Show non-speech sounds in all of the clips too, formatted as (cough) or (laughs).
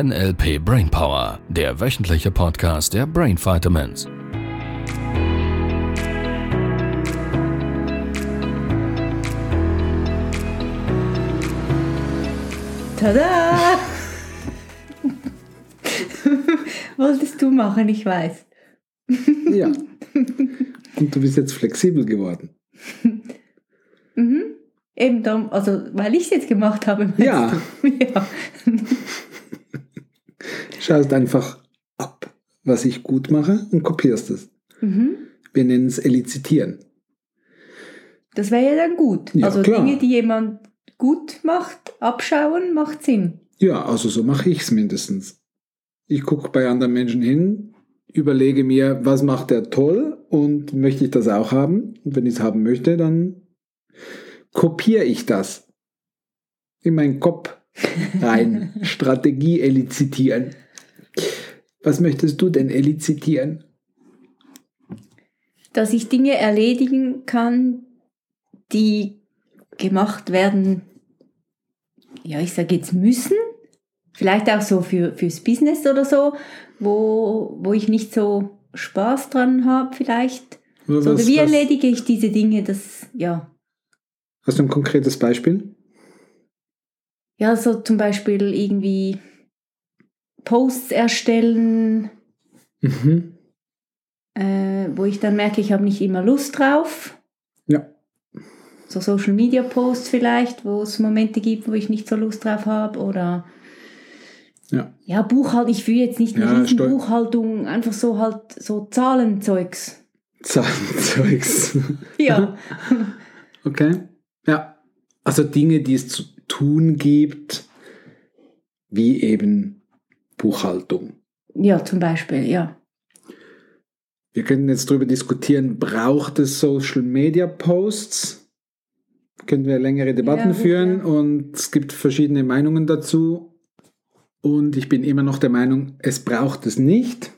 NLP Brainpower, der wöchentliche Podcast der Brain Vitamins. Tada! (laughs) Wolltest du machen, ich weiß. Ja. Und du bist jetzt flexibel geworden. Mhm. Eben darum, also weil ich es jetzt gemacht habe. Ja. du? (laughs) ja. Schaust einfach ab, was ich gut mache und kopierst es. Mhm. Wir nennen es Elizitieren. Das wäre ja dann gut. Ja, also klar. Dinge, die jemand gut macht, abschauen, macht Sinn. Ja, also so mache ich es mindestens. Ich gucke bei anderen Menschen hin, überlege mir, was macht der toll und möchte ich das auch haben? Und wenn ich es haben möchte, dann kopiere ich das in meinen Kopf rein. (laughs) Strategie elizitieren. Was möchtest du denn elizitieren? Dass ich Dinge erledigen kann, die gemacht werden, ja, ich sage jetzt müssen. Vielleicht auch so für, fürs Business oder so, wo, wo ich nicht so Spaß dran habe, vielleicht. Oder So, was- wie was- erledige ich diese Dinge? Das, ja. Hast du ein konkretes Beispiel? Ja, so zum Beispiel irgendwie Posts erstellen, Mhm. äh, wo ich dann merke, ich habe nicht immer Lust drauf. Ja. So Social Media Posts vielleicht, wo es Momente gibt, wo ich nicht so Lust drauf habe. Oder Ja. ja, Buchhaltung, ich fühle jetzt nicht eine Ja, Buchhaltung, einfach so halt so Zahlenzeugs. Zahlenzeugs. (laughs) Ja. (laughs) Okay. Ja. Also Dinge, die es zu tun gibt, wie eben Buchhaltung. ja, zum Beispiel, ja. Wir können jetzt darüber diskutieren, braucht es Social Media Posts? Können wir längere Debatten Ja, führen ja. und es gibt verschiedene Meinungen dazu. Und ich bin immer noch der Meinung, es braucht es nicht.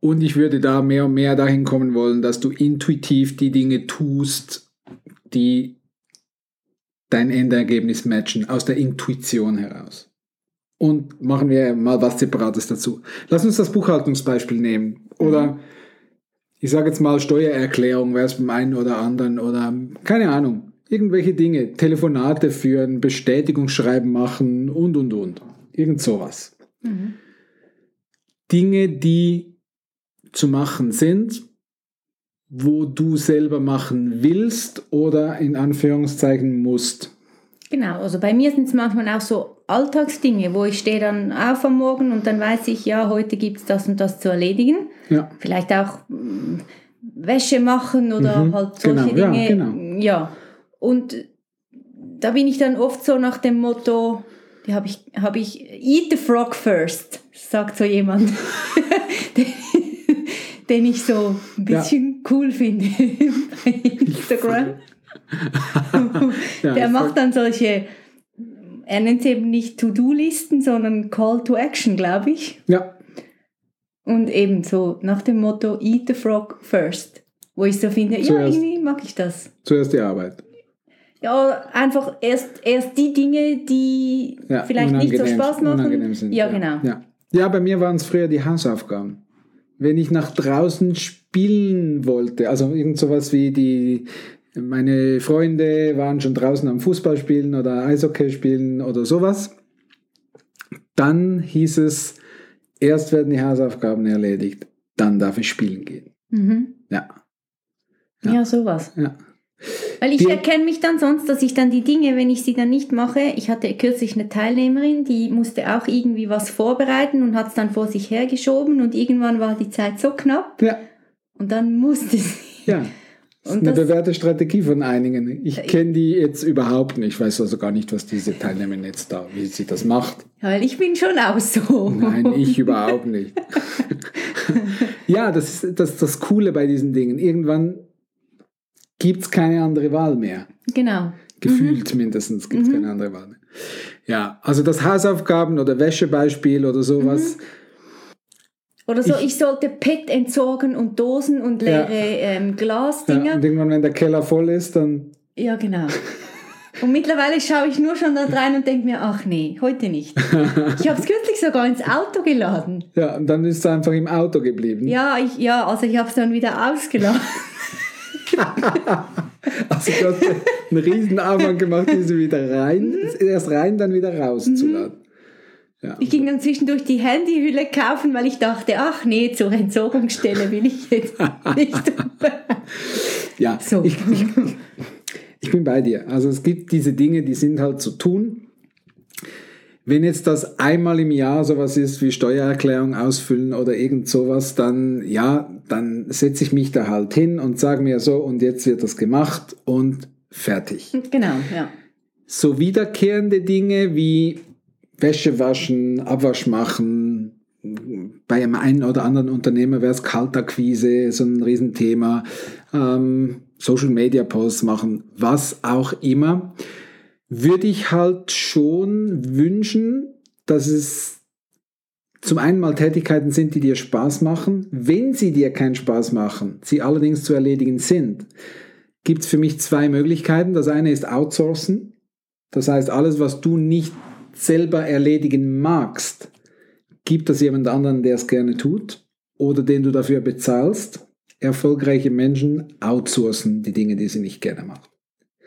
Und ich würde da mehr und mehr dahin kommen wollen, dass du intuitiv die Dinge tust, die dein Endergebnis matchen, aus der Intuition heraus. Und machen wir mal was Separates dazu. Lass uns das Buchhaltungsbeispiel nehmen. Oder ich sage jetzt mal Steuererklärung, wäre es beim einen oder anderen. Oder keine Ahnung, irgendwelche Dinge. Telefonate führen, Bestätigungsschreiben machen und, und, und. Irgend sowas. Mhm. Dinge, die zu machen sind, wo du selber machen willst oder in Anführungszeichen musst. Genau, also bei mir sind es manchmal auch so Alltagsdinge, wo ich stehe dann auf am Morgen und dann weiß ich, ja, heute gibt es das und das zu erledigen. Ja, Vielleicht auch mm, Wäsche machen oder Mhm, halt solche genau, ja, Dinge. genau. Ja, und da bin ich dann oft so nach dem Motto, die habe ich, habe ich, eat the frog first, sagt so jemand, (laughs) den, den ich so ein Ja. bisschen cool finde (laughs) bei Instagram. (laughs) ja Der macht dann solche, er nennt es eben nicht To-Do-Listen, sondern Call to Action, glaube ich. Ja, Und eben so nach dem Motto Eat the Frog first. Wo ich so finde, ja, Zuerst. irgendwie mag ich das. zuerst die Arbeit. Ja, einfach erst, erst die Dinge, die Ja, vielleicht nicht so Spaß machen. sind. Ja, genau. Ja. ja, bei mir waren es früher die Hausaufgaben. Wenn ich nach draußen spielen wollte, also irgend sowas wie die, meine Freunde waren schon draußen am Fußball spielen oder Eishockey spielen oder sowas, dann hieß es, erst werden die Hausaufgaben erledigt, dann darf ich spielen gehen. Mhm. Ja, Ja. Ja. sowas. ja. Weil ich Die- erkenne mich dann sonst, dass ich dann die Dinge, wenn ich sie dann nicht mache, ich hatte kürzlich eine Teilnehmerin, die musste auch irgendwie was vorbereiten und hat es dann vor sich hergeschoben und irgendwann war die Zeit so knapp Ja, und dann musste sie. ja. Das ist eine bewährte Strategie von einigen. Ich kenne die jetzt überhaupt nicht. Ich weiß also gar nicht, was diese Teilnehmerin jetzt da, wie sie das macht. Weil ich bin schon auch so. Nein, ich überhaupt nicht. (laughs) ja, das ist das, ist das Coole bei diesen Dingen. Irgendwann gibt es keine andere Wahl mehr. Genau. Gefühlt mindestens gibt es keine andere Wahl mehr. Ja, also das Hausaufgaben- oder Wäschebeispiel oder sowas. Oder so, Ich- ich, sollte PET entsorgen und Dosen und Ja. leere ähm, Ja, Glasdinger. und irgendwann, wenn der Keller voll ist, dann Ja, genau. Und mittlerweile schaue ich nur schon da rein und denke mir, ach nee, heute nicht. Ich habe es kürzlich sogar ins Auto geladen. Ja, und dann ist es einfach im Auto geblieben. Ja, ich, ja also ich habe es dann wieder ausgeladen. (laughs) Also du hast einen riesen Aufwand gemacht, diese wieder rein, erst rein, dann wieder rauszuladen. Ja. Ich ging dann zwischendurch die Handyhülle kaufen, weil ich dachte, ach nee, zur Entsorgungsstelle will ich jetzt (laughs) nicht. ja, So. ich, ich, ich bin bei dir. Also es gibt diese Dinge, die sind halt zu tun. Wenn jetzt das einmal im Jahr sowas ist wie Steuererklärung ausfüllen oder irgend sowas, dann ja, dann setze ich mich da halt hin und sage mir so, und jetzt wird das gemacht und fertig. Genau, ja. So wiederkehrende Dinge wie Wäsche waschen, Abwasch machen, bei einem einen oder anderen Unternehmer wäre es Kaltakquise, so ein Riesenthema, ähm, Social Media Posts machen, was auch immer, würde ich halt schon wünschen, dass es zum einen mal Tätigkeiten sind, die dir Spaß machen. Wenn sie dir keinen Spaß machen, sie allerdings zu erledigen sind, gibt es für mich zwei Möglichkeiten. Das eine ist outsourcen. Das heißt, alles, was du nicht selber erledigen magst, gib das jemand anderen, der es gerne tut oder den du dafür bezahlst. Erfolgreiche Menschen outsourcen die Dinge, die sie nicht gerne machen.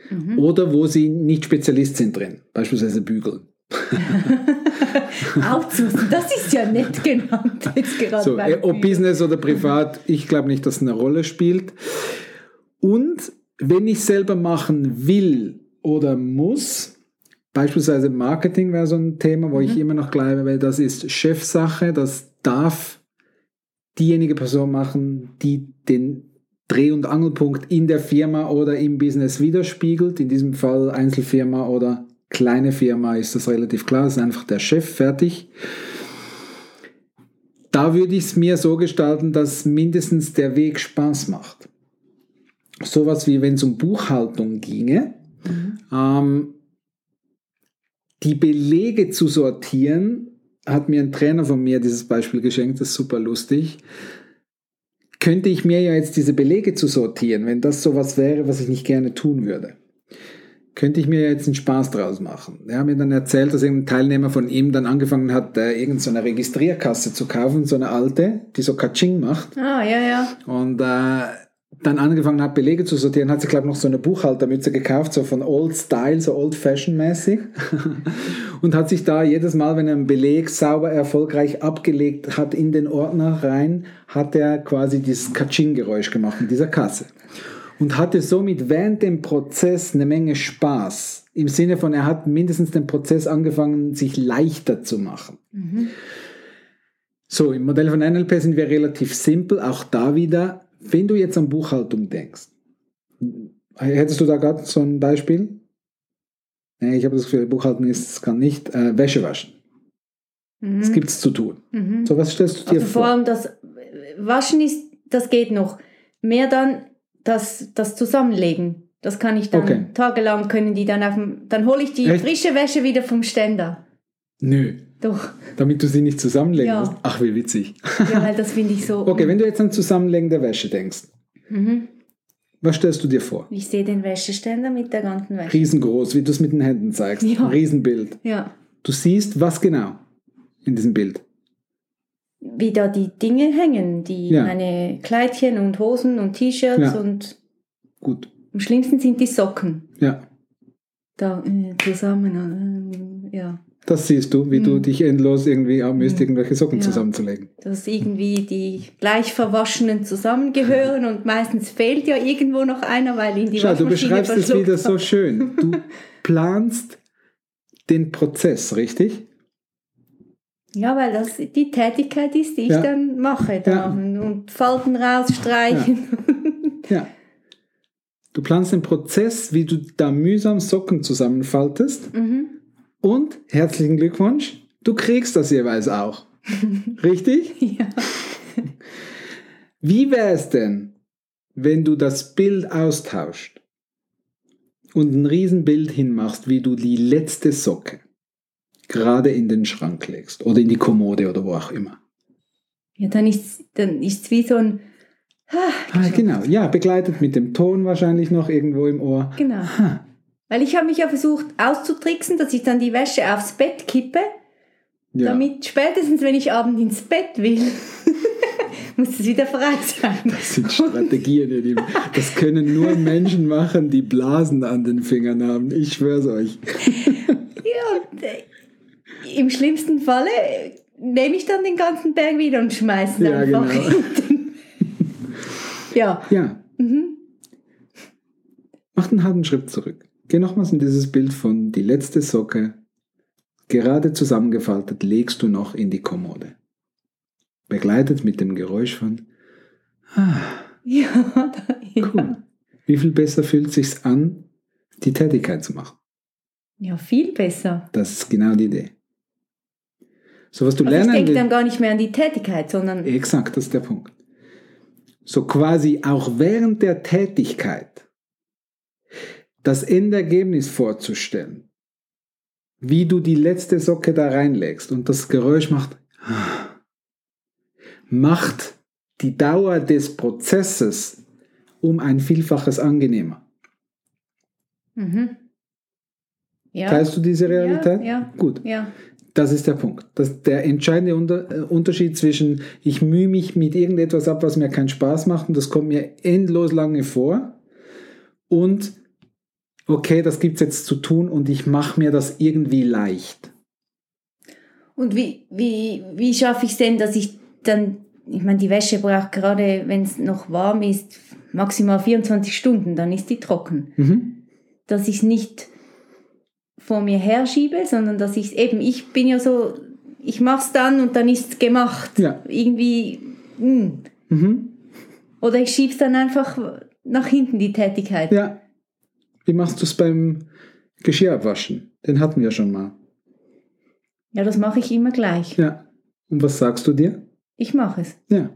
Mhm. Oder wo sie nicht Spezialist sind drin, beispielsweise bügeln. (laughs) Outsourcen, das ist ja nett genannt jetzt gerade. So, äh, ob. Business oder privat, ich glaube nicht, dass es eine Rolle spielt. Und wenn ich selber machen will oder muss, beispielsweise Marketing wäre so ein Thema, wo ich immer noch glaube, weil das ist Chefsache, das darf diejenige Person machen, die den Dreh- und Angelpunkt in der Firma oder im Business widerspiegelt. In diesem Fall Einzelfirma oder kleine Firma ist das relativ klar, das ist einfach der Chef fertig. Da würde ich es mir so gestalten, dass mindestens der Weg Spaß macht. Sowas wie wenn es um Buchhaltung ginge, ähm, die Belege zu sortieren, hat mir ein Trainer von mir dieses Beispiel geschenkt, das ist super lustig. Könnte ich mir ja jetzt diese Belege zu sortieren, wenn das sowas wäre, was ich nicht gerne tun würde, könnte ich mir ja jetzt einen Spaß draus machen. Er hat mir dann erzählt, dass irgendein Teilnehmer von ihm dann angefangen hat, äh, irgendeine so eine Registrierkasse zu kaufen, so eine alte, die so Katsching macht. Ah, ja, ja. Und äh, dann angefangen hat, Belege zu sortieren, hat sich, glaube ich, noch so eine Buchhaltermütze gekauft, so von Old Style, so Old Fashion mäßig. (laughs) und hat sich da jedes Mal, wenn er einen Beleg sauber erfolgreich abgelegt hat in den Ordner rein, hat er quasi dieses Katsching-Geräusch gemacht in dieser Kasse. Und hatte somit während dem Prozess eine Menge Spaß. Im Sinne von, er hat mindestens den Prozess angefangen, sich leichter zu machen. So, im Modell von NLP sind wir relativ simpel, auch da wieder, wenn du jetzt an Buchhaltung denkst, hättest du da gerade so ein Beispiel? Ich habe das Gefühl, Buchhaltung ist, es kann nicht äh, Wäsche waschen. Mhm. Das gibt es zu tun. Mhm. So, was stellst du dir Also vor vor? allem das Waschen ist, das geht noch. Mehr dann das, das Zusammenlegen. Das kann ich dann Okay. tagelang können die dann auf dem, dann hole ich die Echt? frische Wäsche wieder vom Ständer. Nö, Doch, damit du sie nicht zusammenlegen Ja. musst. Ach, wie witzig. ja, weil das finde ich so. (laughs) Okay, wenn du jetzt an Zusammenlegen der Wäsche denkst, Mhm. was stellst du dir vor? Ich sehe den Wäscheständer mit der ganzen Wäsche. Riesengroß, wie du es mit den Händen zeigst. Ja. Ein Riesenbild. Ja. Du siehst, was genau in diesem Bild. Wie da die Dinge hängen, die Ja. meine Kleidchen und Hosen und T-Shirts Ja. und Gut. am schlimmsten sind die Socken. Ja. Da äh, zusammen, äh. Das siehst du, wie du Mhm. dich endlos irgendwie amüst, Mhm. irgendwelche Socken Ja. zusammenzulegen. dass irgendwie die gleich verwaschenen zusammengehören und meistens fehlt ja irgendwo noch einer, weil ihn die Schau, du beschreibst es wieder so schön. Du (laughs) planst den Prozess, richtig? Ja, weil das die Tätigkeit ist, die ich Ja. dann mache. Da. Ja. Und Falten rausstreichen. Ja. (laughs) Du planst den Prozess, wie du da mühsam Socken zusammenfaltest. mhm. Und herzlichen Glückwunsch, du kriegst das jeweils auch. (laughs) Richtig? Ja. Wie wäre es denn, wenn du das Bild austauscht und ein Riesenbild hinmachst, wie du die letzte Socke gerade in den Schrank legst oder in die Kommode oder wo auch immer? ja, dann ist dann ist's wie so ein Ah, genau, ja, begleitet mit dem Ton wahrscheinlich noch irgendwo im Ohr. genau. Ha, Weil ich habe mich ja versucht auszutricksen, dass ich dann die Wäsche aufs Bett kippe, Ja. damit spätestens, wenn ich abend ins Bett will, (laughs) muss es wieder frei sein. Das sind Strategien, ihr Lieben. Das können nur Menschen machen, die Blasen an den Fingern haben. Ich schwör's euch. (laughs) Ja, und äh, im schlimmsten Falle nehme ich dann den ganzen Berg wieder und schmeiße ihn Ja, einfach genau. (laughs) hinten. Ja, Ja. Mhm. Macht einen halben Schritt zurück. Geh nochmals in dieses Bild von die letzte Socke, gerade zusammengefaltet, legst du noch in die Kommode. Begleitet mit dem Geräusch von, ah, ja, da, ja. cool. Wie viel besser fühlt sich's an, die Tätigkeit zu machen? ja, viel besser. Das ist genau die Idee. So was du Also ich lernen denke willst. dann gar nicht mehr an die Tätigkeit, sondern Exakt, das ist der Punkt. So quasi auch während der Tätigkeit das Endergebnis vorzustellen, wie du die letzte Socke da reinlegst und das Geräusch macht, macht die Dauer des Prozesses um ein Vielfaches angenehmer. mhm. ja. Teilst du diese Realität? Ja, ja. Gut. ja. Das ist der Punkt. Das, der entscheidende Unter, äh, Unterschied zwischen, ich mühe mich mit irgendetwas ab, was mir keinen Spaß macht und das kommt mir endlos lange vor und, okay, das gibt es jetzt zu tun und ich mache mir das irgendwie leicht. Und wie, wie, wie schaffe ich es denn, dass ich dann, ich meine, die Wäsche braucht gerade, wenn es noch warm ist, maximal 24 Stunden, dann ist die trocken. Mhm. Dass ich es nicht vor mir herschiebe, sondern dass ich es eben, ich bin ja so, ich mache es dann und dann ist es gemacht. Ja. Irgendwie, mh. Mhm. oder ich schiebe es dann einfach nach hinten, die Tätigkeit. Ja. Wie machst du es beim Geschirrabwaschen? Den hatten wir schon mal. Ja, das mache ich immer gleich. Ja. Und was sagst du dir? Ich mache es. Ja.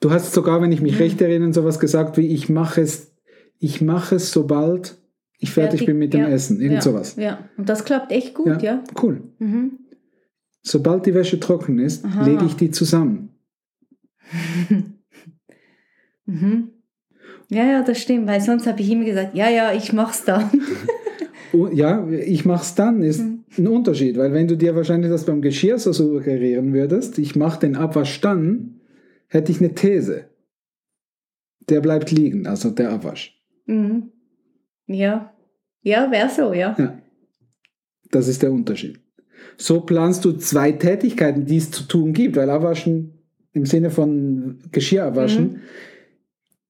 Du hast sogar, wenn ich mich Ja. recht erinnere, sowas gesagt wie ich mache es, ich mache es, sobald ich fertig, Fertig, bin mit dem ja. Essen. Irgend ja, sowas. Ja, und das klappt echt gut, ja. Cool. Mhm. Sobald die Wäsche trocken ist, Aha. lege ich die zusammen. (laughs) Mhm. Ja, ja, das stimmt, weil sonst habe ich immer gesagt, ja, ja, ich mach's dann. (laughs) Ja, ich mache es dann, ist Mhm. ein Unterschied, weil wenn du dir wahrscheinlich das beim Geschirr so suggerieren würdest, ich mache den Abwasch dann, hätte ich eine These. Der bleibt liegen, also der Abwasch. mhm. Ja, ja, wäre so, ja. Ja. Das ist der Unterschied. So planst du zwei Tätigkeiten, die es zu tun gibt, weil Abwaschen im Sinne von Geschirr abwaschen Mhm.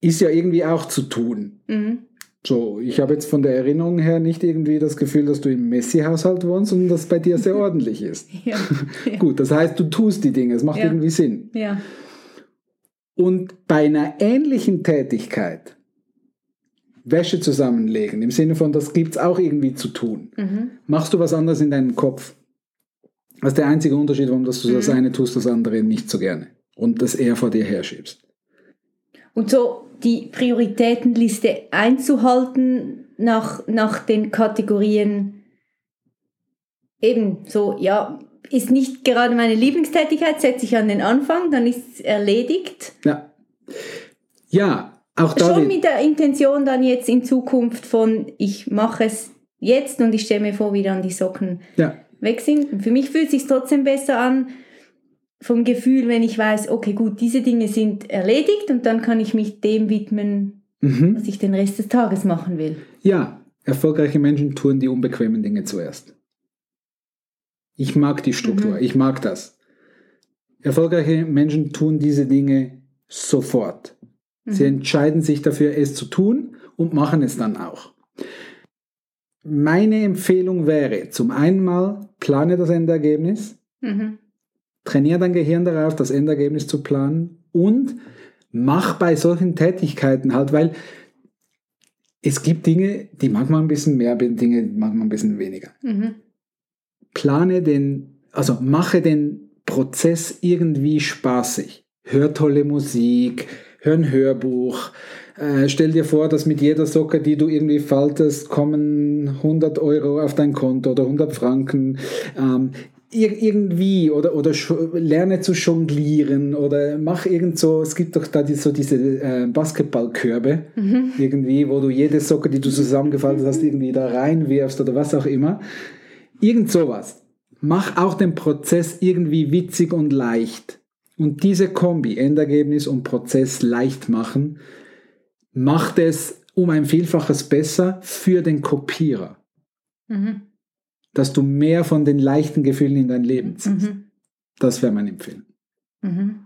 Ist ja irgendwie auch zu tun. Mhm. So, ich habe jetzt von der Erinnerung her nicht irgendwie das Gefühl, dass du im Messi-Haushalt wohnst, sondern dass es bei dir sehr (laughs) ordentlich ist. Ja. ja. (laughs) Gut, das heißt, du tust die Dinge, es macht Ja. irgendwie Sinn. Und bei einer ähnlichen Tätigkeit, Wäsche zusammenlegen, im Sinne von, das gibt es auch irgendwie zu tun, Mhm. machst du was anderes in deinem Kopf. Das ist der einzige Unterschied, warum dass du das Mhm. eine tust, das andere nicht so gerne. Und das eher vor dir herschiebst. Und so die Prioritätenliste einzuhalten nach, nach den Kategorien eben so, ja, ist nicht gerade meine Lieblingstätigkeit, setze ich an den Anfang, dann ist es erledigt. Ja. Ja, auch da. Schon mit der Intention dann jetzt in Zukunft von, ich mache es jetzt und ich stelle mir vor, wie dann die Socken ja. weg sind. Für mich fühlt es sich trotzdem besser an, vom Gefühl, wenn ich weiß, okay, gut, diese Dinge sind erledigt und dann kann ich mich dem widmen, Mhm. was ich den Rest des Tages machen will. Ja, erfolgreiche Menschen tun die unbequemen Dinge zuerst. Ich mag die Struktur, Mhm. ich mag das. Erfolgreiche Menschen tun diese Dinge sofort. Sie Mhm. entscheiden sich dafür, es zu tun und machen es dann auch. Meine Empfehlung wäre, zum einen mal, plane das Endergebnis, Mhm. Trainiere dein Gehirn darauf, das Endergebnis zu planen und mach bei solchen Tätigkeiten halt, weil es gibt Dinge, die manchmal ein bisschen mehr, Dinge manchmal ein bisschen weniger. Mhm. Plane den, also mache den Prozess irgendwie spaßig. Hör tolle Musik, hör ein Hörbuch. Äh, stell dir vor, dass mit jeder Socke, die du irgendwie faltest, kommen 100 Euro auf dein Konto oder 100 Franken. Ähm, ir irgendwie oder, oder lerne zu jonglieren oder mach irgend so, es gibt doch da die, so diese äh, Basketballkörbe mhm. irgendwie, wo du jede Socke, die du zusammengefaltet hast, irgendwie da reinwirfst oder was auch immer. Irgend sowas. Mach auch den Prozess irgendwie witzig und leicht. Und diese Kombi, Endergebnis und Prozess leicht machen, macht es um ein Vielfaches besser für den Kopierer. Mhm dass du mehr von den leichten Gefühlen in dein Leben ziehst. Mhm. Das wäre mein Empfehlen. Mhm.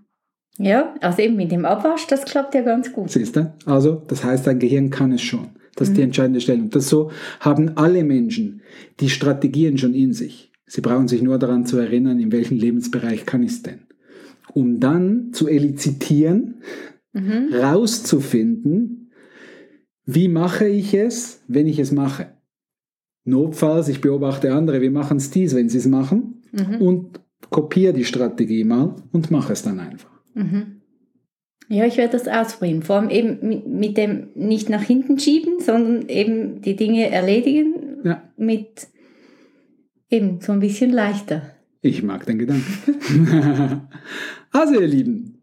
Ja, also eben mit dem Abwasch, das klappt ja ganz gut. Siehst du? Also, das heißt, dein Gehirn kann es schon. Das ist die mhm. entscheidende Stellung. Das so haben alle Menschen die Strategien schon in sich. Sie brauchen sich nur daran zu erinnern, in welchem Lebensbereich kann ich es denn. Um dann zu elizitieren, mhm. rauszufinden, wie mache ich es, wenn ich es mache. Notfalls, ich beobachte andere, wie machen es dies, wenn sie es machen mhm. und kopiere die Strategie mal und mache es dann einfach. Mhm. Ja, ich werde das ausprobieren. Vor allem eben mit, mit, dem nicht nach hinten schieben, sondern eben die Dinge erledigen ja. mit eben so ein bisschen leichter. Ich mag den Gedanken. (laughs) also ihr Lieben,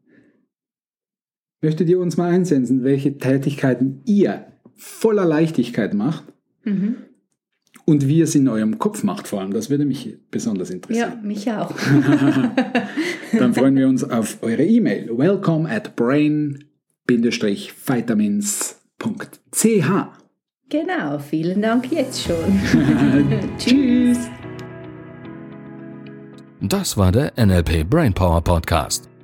möchtet ihr uns mal einsenden, welche Tätigkeiten ihr voller Leichtigkeit macht? Mhm und wie es in eurem Kopf macht vor allem. Das würde mich besonders interessieren. Ja, mich auch. (laughs) Dann freuen wir uns auf eure E-Mail. Welcome at brain-vitamins.ch Genau, vielen Dank jetzt schon. (laughs) (laughs) Tschüss. Das war der NLP Brainpower Podcast.